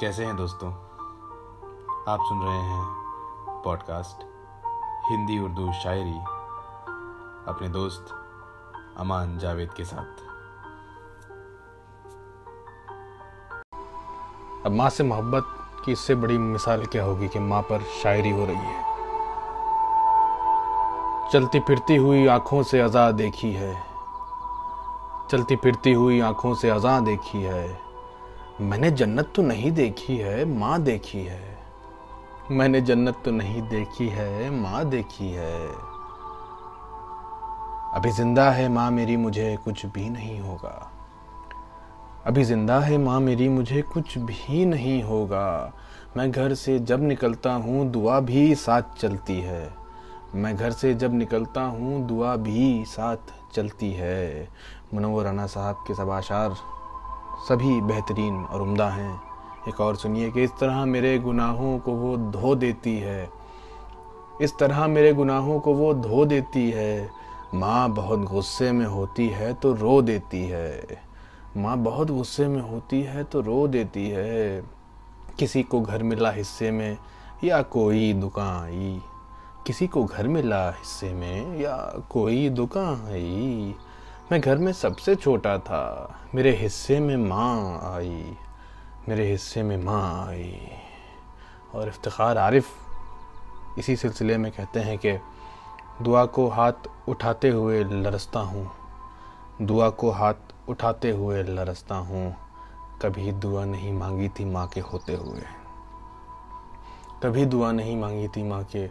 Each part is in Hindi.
कैसे हैं दोस्तों? आप सुन रहे हैं पॉडकास्ट हिंदी उर्दू शायरी, अपने दोस्त अमान जावेद के साथ। अब माँ से मोहब्बत की इससे बड़ी मिसाल क्या होगी कि माँ पर शायरी हो रही है? चलती फिरती हुई आँखों से अजा देखी है। चलती फिरती हुई आँखों से अजा देखी है। मैंने जन्नत तो नहीं देखी है, माँ देखी है। मैंने जन्नत तो नहीं देखी है, माँ देखी है। अभी ज़िंदा है माँ मेरी, मुझे कुछ भी नहीं होगा। अभी ज़िंदा है माँ मेरी, मुझे कुछ भी नहीं होगा। मैं घर से जब निकलता हूँ, दुआ भी साथ चलती है। मैं घर से जब निकलता हूँ, दुआ भी साथ चलती है। मुनवर साहब के सब आशार। सभी बेहतरीन और उम्दा हैं। एक और सुनिए कि इस तरह मेरे गुनाहों को वो धो देती है। इस तरह मेरे गुनाहों को वो धो देती है। माँ बहुत गुस्से में होती है तो रो देती है। माँ बहुत गुस्से में होती है तो रो देती है। किसी को घर मिला हिस्से में या कोई दुकान। आई किसी को घर मिला हिस्से में या कोई दुकान। आई मैं घर में सबसे छोटा था। मेरे हिस्से में माँ आई, मेरे हिस्से में माँ आई। और इफ्तार आरिफ इसी सिलसिले में कहते हैं कि दुआ को हाथ उठाते हुए लरसता हूँ, दुआ को हाथ उठाते हुए लरसता हूँ। कभी दुआ नहीं मांगी थी माँ के होते हुए, कभी दुआ नहीं मांगी थी माँ के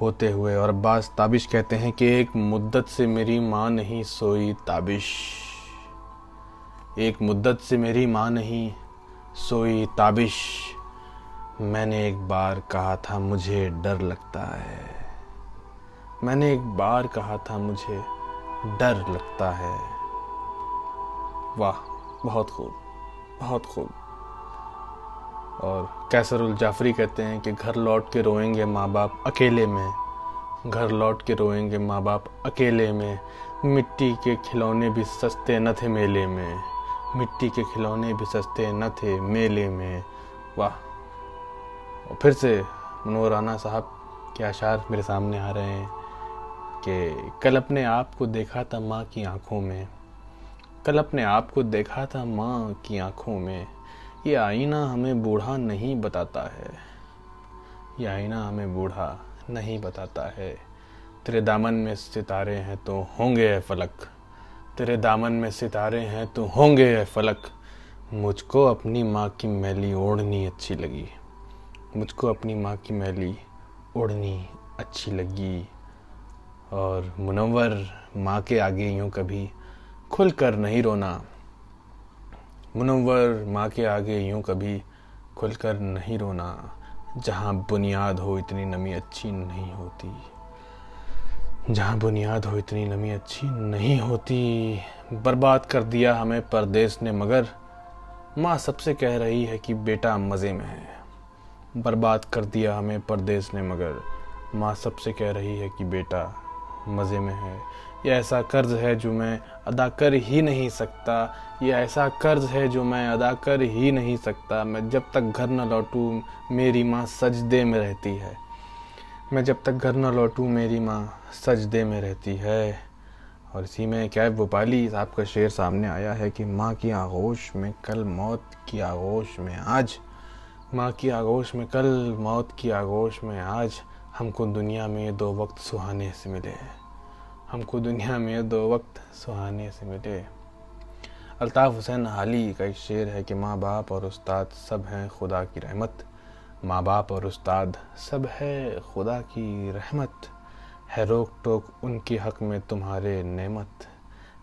होते हुए, और अब्बास ताबिश कहते हैं कि एक मुद्दत से मेरी माँ नहीं सोई ताबिश। एक मुद्दत से मेरी माँ नहीं सोई ताबिश। मैंने एक बार कहा था, मुझे डर लगता है। मैंने एक बार कहा था, मुझे डर लगता है। वाह, बहुत खूब बहुत खूब। और कैसरुल जाफरी कहते हैं कि घर लौट के रोएँगे माँ बाप अकेले में। घर लौट के रोएँगे माँ बाप अकेले में। मिट्टी के खिलौने भी सस्ते न थे मेले में। मिट्टी के खिलौने भी सस्ते न थे मेले में। वाह। फिर से मनोहर साहब के आशार मेरे सामने आ रहे हैं कि कल अपने आप को देखा था माँ की आँखों में। कल अपने आप को देखा था माँ की आँखों में। ये आईना हमें बूढ़ा नहीं बताता है। ये आईना हमें बूढ़ा नहीं बताता है। तेरे दामन में सितारे हैं तो होंगे है फलक। तेरे दामन में सितारे हैं तो होंगे है फलक। मुझको अपनी माँ की मैली ओढ़नी अच्छी लगी। मुझको अपनी माँ की मैली ओढ़नी अच्छी लगी। और मुनवर माँ के आगे यूँ कभी खुल कर नहीं रोना। मुनवर माँ के आगे यूँ कभी खुलकर नहीं रोना, जहाँ बुनियाद हो इतनी नमी अच्छी नहीं होती। जहाँ बुनियाद हो इतनी नमी अच्छी नहीं होती। बर्बाद कर दिया हमें परदेश ने, मगर माँ सबसे कह रही है कि बेटा मज़े में है। बर्बाद कर दिया हमें परदेश ने, मगर माँ सबसे कह रही है कि बेटा मज़े में है। ये ऐसा कर्ज है जो मैं अदा कर ही नहीं सकता। ये ऐसा कर्ज है जो मैं अदा कर ही नहीं सकता। मैं जब तक घर न लौटूँ, मेरी माँ सजदे में रहती है। मैं जब तक घर न लौटूँ, मेरी माँ सजदे में रहती है। और इसी में कैब भोपाली साहब का शेर सामने आया है कि माँ की आगोश में कल मौत की आगोश में आज। माँ की आगोश में कल मौत की आगोश में आज हमको दुनिया में दो वक्त सुहाने से मिले हैं। हमको दुनिया में दो वक्त सुहाने से मिले अल्ताफ़ हुसैन हाली का एक शेर है कि माँ बाप और उस्ताद सब हैं खुदा की रहमत। माँ बाप और उस्ताद सब है खुदा की रहमत। है रोक टोक उनके हक में तुम्हारे नेमत।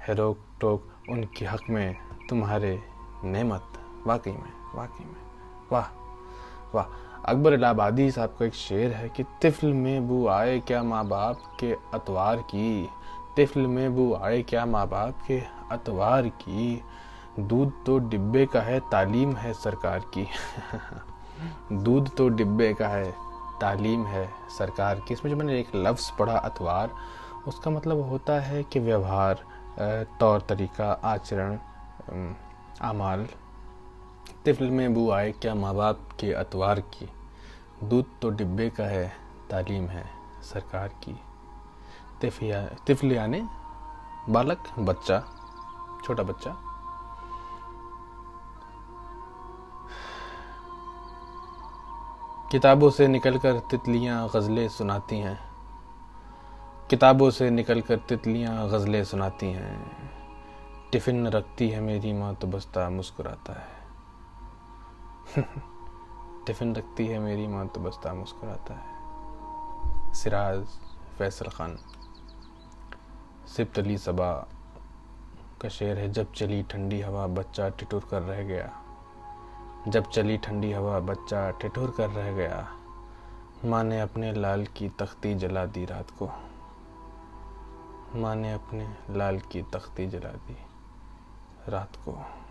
है रोक टोक उनके हक में तुम्हारे नेमत। वाकई में वाकई में। वाह वाह। अकबर इलाहाबादी साहब का एक शेर है कि तिफल में बू आए क्या माँ बाप के अतवार की? तिफल में बू आए क्या माँ बाप के अतवार की? दूध तो डिब्बे का है, तालीम है सरकार की। दूध तो डिब्बे का है, तालीम है सरकार की। इसमें जो मैंने एक लफ्ज़ पढ़ा, अतवार, उसका मतलब होता है कि व्यवहार तौर, तरीका, आचरण आमाल तिफल में बू आए, क्या माँ बाप के अतवार की? दूध तो डिब्बे का है, तालीम है सरकार की। तिफिया तिफल यानी बालक, बच्चा, छोटा बच्चा। किताबों से निकलकर तितलियाँ गज़लें सुनाती हैं। किताबों से निकलकर तितलियाँ गज़लें सुनाती हैं। टिफ़िन रखती है मेरी माँ तो बस्ता मुस्कुराता है। टिफ़िन रखती है मेरी, माँ तो बस्ता मुस्कुराता है। सिराज फैसल खान। सिप्तली सबा का शेर है, जब चली ठंडी हवा, बच्चा टिटुर कर रह गया। जब चली ठंडी हवा, बच्चा टिटुर कर रह गया। माँ ने अपने लाल की तख्ती जला दी रात को। माँ ने अपने लाल की तख्ती जला दी रात को।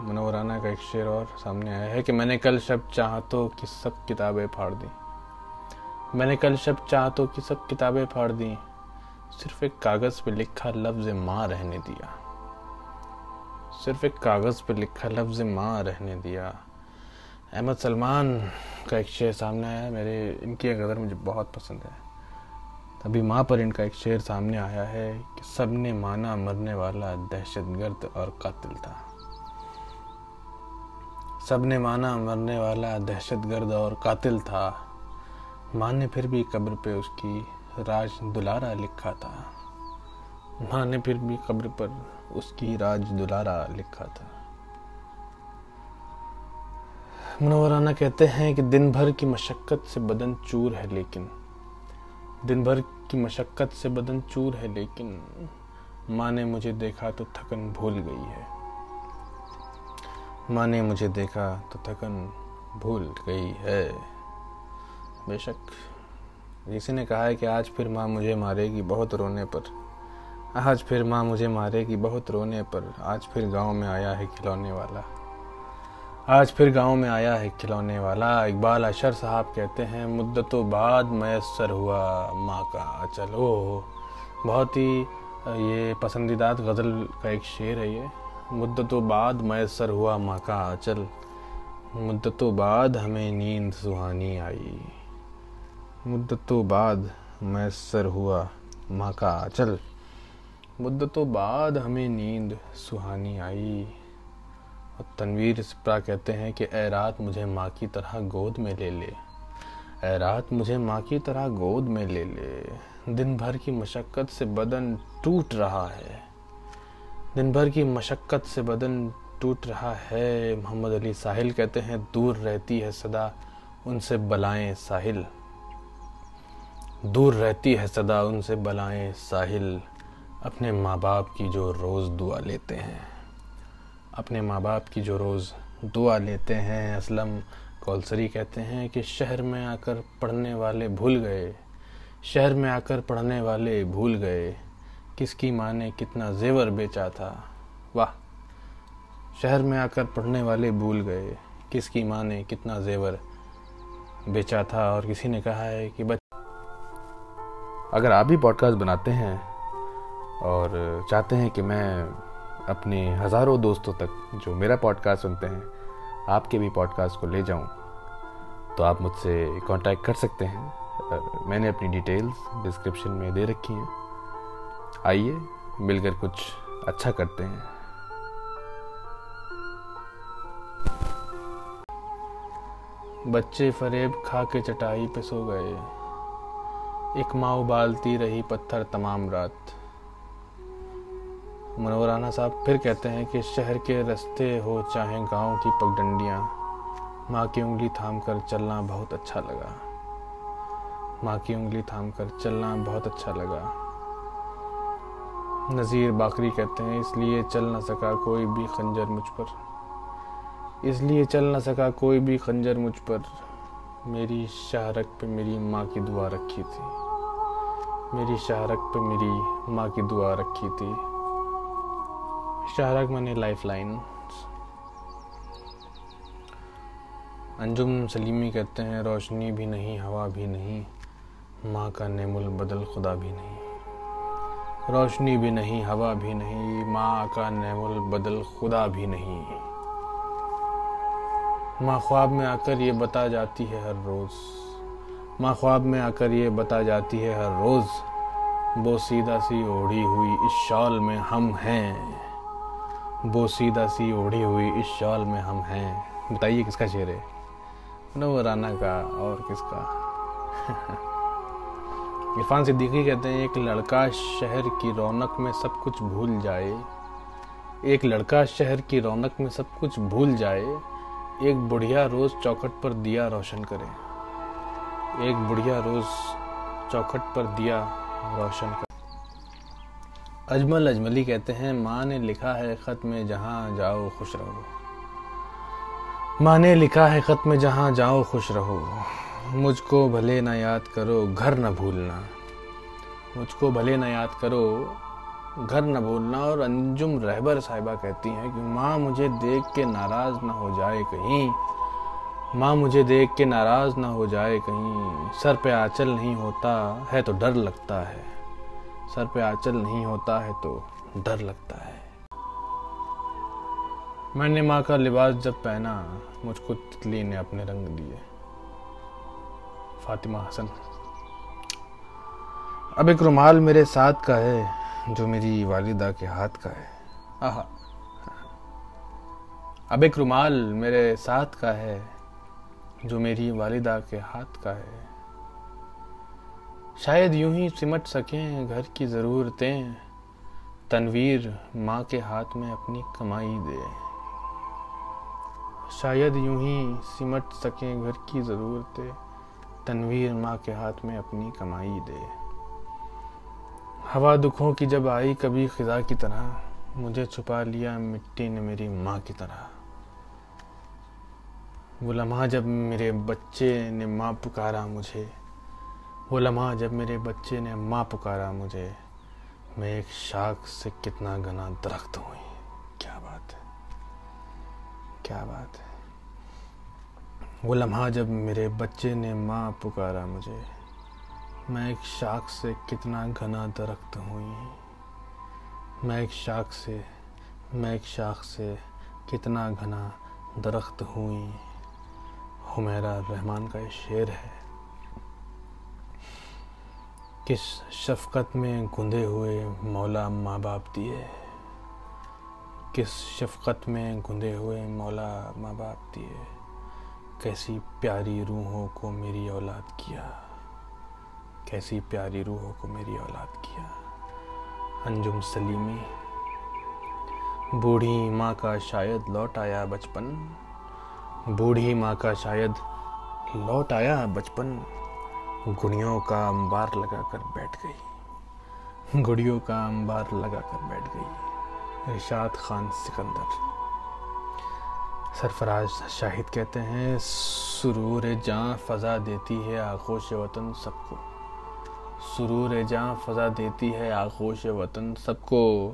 मनोराना का एक शेर और सामने आया है कि मैंने कल शब चाह तो कि सब किताबें फाड़ दी। मैंने कल शब चाह तो कि सब किताबें फाड़ दी। सिर्फ़ एक कागज़ पे लिखा लफ्ज माँ रहने दिया। सिर्फ़ एक कागज़ पे लिखा लफ्ज माँ रहने दिया। अहमद सलमान का एक शेर सामने आया मेरे, इनकी गज़ल मुझे बहुत पसंद है। तभी माँ पर इनका एक शेर सामने आया है कि सबने माना मरने वाला दहशतगर्द और कातिल था। सबने माना मरने वाला दहशतगर्द और कातिल था। माँ ने फिर भी कब्र पे उसकी राज दुलारा लिखा था। माँ ने फिर भी कब्र पर उसकी राज दुलारा लिखा था। मनोवराना कहते हैं कि दिन भर की मशक्क़त से बदन चूर है लेकिन दिन भर की मशक्क़त से बदन चूर है लेकिन, माँ ने मुझे देखा तो थकन भूल गई है। माँ ने मुझे देखा तो थकन भूल गई है। बेशक किसी ने कहा है कि आज फिर माँ मुझे मारेगी बहुत रोने पर। आज फिर माँ मुझे मारेगी बहुत रोने पर। आज फिर गाँव में आया है खिलौने वाला। आज फिर गाँव में आया है खिलौने वाला। इकबाल अशर साहब कहते हैं, मुद्दतों बाद मैसर हुआ माँ का। चलो, बहुत ही, ये पसंदीदा गज़ल का एक शेर है ये। मुद्दतों बाद मैसर हुआ माँ का आचल। मुद्दतों बाद हमें नींद सुहानी आई। मुद्दतों बाद मैसर हुआ माँ का आचल। मुद्दतों बाद हमें नींद सुहानी आई। और तनवीर सिप्रा कहते हैं कि ए रात मुझे माँ की तरह गोद में ले ले। ए रात मुझे माँ की तरह गोद में ले ले। दिन भर की मशक्क़त से बदन टूट रहा है। दिन भर की मशक्क़त से बदन टूट रहा है। मोहम्मद अली साहिल कहते हैं, दूर रहती है सदा, उनसे बलाएँ साहिल। दूर रहती है सदा, उनसे बलाएँ साहिल। अपने माँ बाप की जो रोज़ दुआ लेते हैं, अपने माँ बाप की जो रोज़ दुआ लेते हैं, असलम कौलसरी कहते हैं कि शहर में आकर पढ़ने वाले भूल गए, शहर में आकर पढ़ने वाले भूल गए। किसकी माँ ने कितना जेवर बेचा था? वाह, शहर में आकर पढ़ने वाले भूल गए, किसकी माँ ने कितना जेवर बेचा था? और किसी ने कहा है कि बच अगर आप भी पॉडकास्ट बनाते हैं और चाहते हैं कि मैं अपने हज़ारों दोस्तों तक जो मेरा पॉडकास्ट सुनते हैं, आपके भी पॉडकास्ट को ले जाऊँ तो आप मुझसे कांटेक्ट कर सकते हैं। मैंने अपनी डिटेल्स डिस्क्रिप्शन में दे रखी हैं। आइए, मिलकर कुछ अच्छा करते हैं। बच्चे फरेब खा के चटाई पे सो गए। एक माँ उबालती रही पत्थर तमाम रात। मनोवराना साहब फिर कहते हैं कि शहर के रास्ते हो चाहे गाँव की पगडंडियाँ, माँ की उंगली थाम कर चलना बहुत अच्छा लगा। माँ की उंगली थाम कर चलना बहुत अच्छा लगा। नज़ीर बाकरी कहते हैं, इसलिए चल ना सका कोई भी खंजर मुझ पर। इसलिए चल ना सका कोई भी खंजर मुझ पर। मेरी शाहरक पे मेरी माँ की दुआ रखी थी। मेरी शाहरक पे मेरी माँ की दुआ रखी थी। शाहरग मैंने लाइफ लाइन अंजुम सलीमी कहते हैं, रोशनी भी नहीं, हवा भी नहीं, माँ का नेमुल बदल खुदा भी नहीं। रोशनी भी नहीं, हवा भी नहीं, माँ का नेमुल बदल खुदा भी नहीं। माँ ख्वाब में आकर ये बता जाती है हर रोज़। माँ ख्वाब में आकर ये बता जाती है हर रोज़, वो सीधा सी ओढ़ी हुई इस शॉल में हम हैं। वो सीधा सी ओढ़ी हुई इस शॉल में हम हैं। बताइए किसका शेर है? नव राना का और किसका? इरफान सिद्दीकी कहते हैं, एक लड़का शहर की रौनक में सब कुछ भूल जाए। एक लड़का शहर की रौनक में सब कुछ भूल जाए, एक बुढ़िया रोज चौखट पर दिया रोशन करे। एक बुढ़िया रोज चौखट पर दिया रोशन करे। अजमल अजमली कहते हैं, माँ ने लिखा है ख़त में, जहाँ जाओ खुश रहो। माँ ने लिखा है ख़त में, जहाँ जाओ खुश रहो। मुझको भले ना याद करो, घर न भूलना। मुझको भले ना याद करो, घर न भूलना। और अंजुम रहबर साहिबा कहती हैं कि, माँ, मुझे देख के नाराज़ ना हो जाए कहीं। माँ, मुझे देख के नाराज़ ना हो जाए कहीं। सर पे आंचल नहीं होता है तो डर लगता है। सर पे आंचल नहीं होता है तो डर लगता है। मैंने माँ का लिबास जब पहना, मुझको तितली ने अपने रंग दिए। फातिमा हसन। अब एक रुमाल मेरे साथ का है जो मेरी वालिदा के हाथ का है। आहा। अब एक रुमाल मेरे साथ का है जो मेरी वालिदा के हाथ का है। शायद यूँ ही सिमट सकें घर की ज़रूरतें तनवीर माँ के हाथ में अपनी कमाई दे। शायद यूँ ही सिमट सकें घर की ज़रूरतें। तनवीर माँ के हाथ में अपनी कमाई दे। हवा दुखों की जब आई कभी खिजा की तरह, मुझे छुपा लिया मिट्टी ने मेरी माँ की तरह। वो लम्हा जब मेरे बच्चे ने माँ पुकारा मुझे, वो लम्हा जब मेरे बच्चे ने माँ पुकारा मुझे, मैं एक शाख से कितना घना दरख्त हुई। क्या बात है? क्या बात है? वो लम्हा जब मेरे बच्चे ने माँ पुकारा मुझे, मैं एक शाख से कितना घना दरख्त हुई। मैं एक शाख से, मैं एक शाख से कितना घना दरख्त हुई। हुमेरा रहमान का ये शेर है। किस शफकत में गुंदे हुए मौला माँ बाप दिए? किस शफकत में गुंदे हुए मौला माँ बाप दिए? कैसी प्यारी रूहों को मेरी औलाद किया, कैसी प्यारी रूहों को मेरी औलाद किया। अंजुम सलीमी, बूढ़ी माँ का शायद लौट आया बचपन, बूढ़ी माँ का शायद लौट आया बचपन। गुड़ियों का अंबार लगा कर बैठ गई, गुड़ियों का अंबार लगा कर बैठ गई। इरशाद खान सिकंदर। सरफराज शाहिद कहते हैं सुरूर जहाँ फ़ज़ा देती है आगोश वतन सबको। सुरूर जहाँ फ़ज़ा देती है आगोश वतन सबको,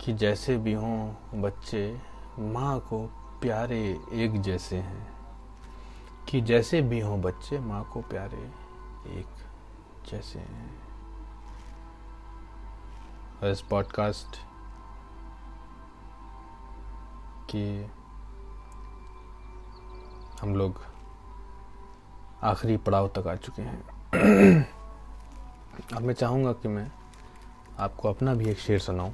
कि जैसे भी हों बच्चे माँ को प्यारे एक जैसे हैं। कि जैसे भी हों बच्चे माँ को प्यारे एक जैसे हैं। और इस पॉडकास्ट कि हम लोग आखिरी पड़ाव तक आ चुके हैं। अब मैं चाहूँगा कि मैं आपको अपना भी एक शेर सुनाऊँ,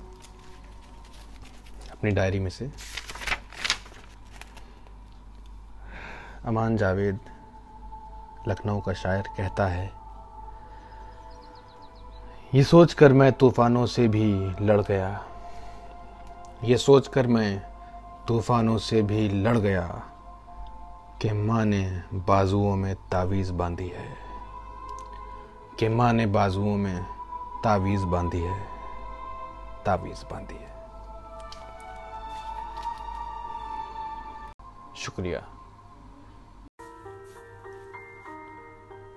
अपनी डायरी में से। अमान जावेद लखनऊ का शायर कहता है, ये सोचकर मैं तूफानों से भी लड़ गया। ये सोचकर मैं तूफानों से भी लड़ गया। कि माँ ने बाजुओं में तावीज़ बांधी है। कि माँ ने बाजुओं में तावीज़ बांधी है। तावीज़ बांधी है। शुक्रिया।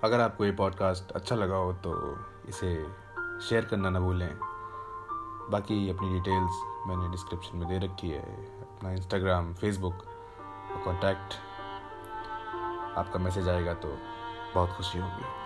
अगर आपको ये पॉडकास्ट अच्छा लगा हो तो इसे शेयर करना ना भूलें। बाकी अपनी डिटेल्स मैंने डिस्क्रिप्शन में दे रखी है। अपना इंस्टाग्राम, फेसबुक कॉन्टैक्ट। आपका मैसेज आएगा तो बहुत खुशी होगी।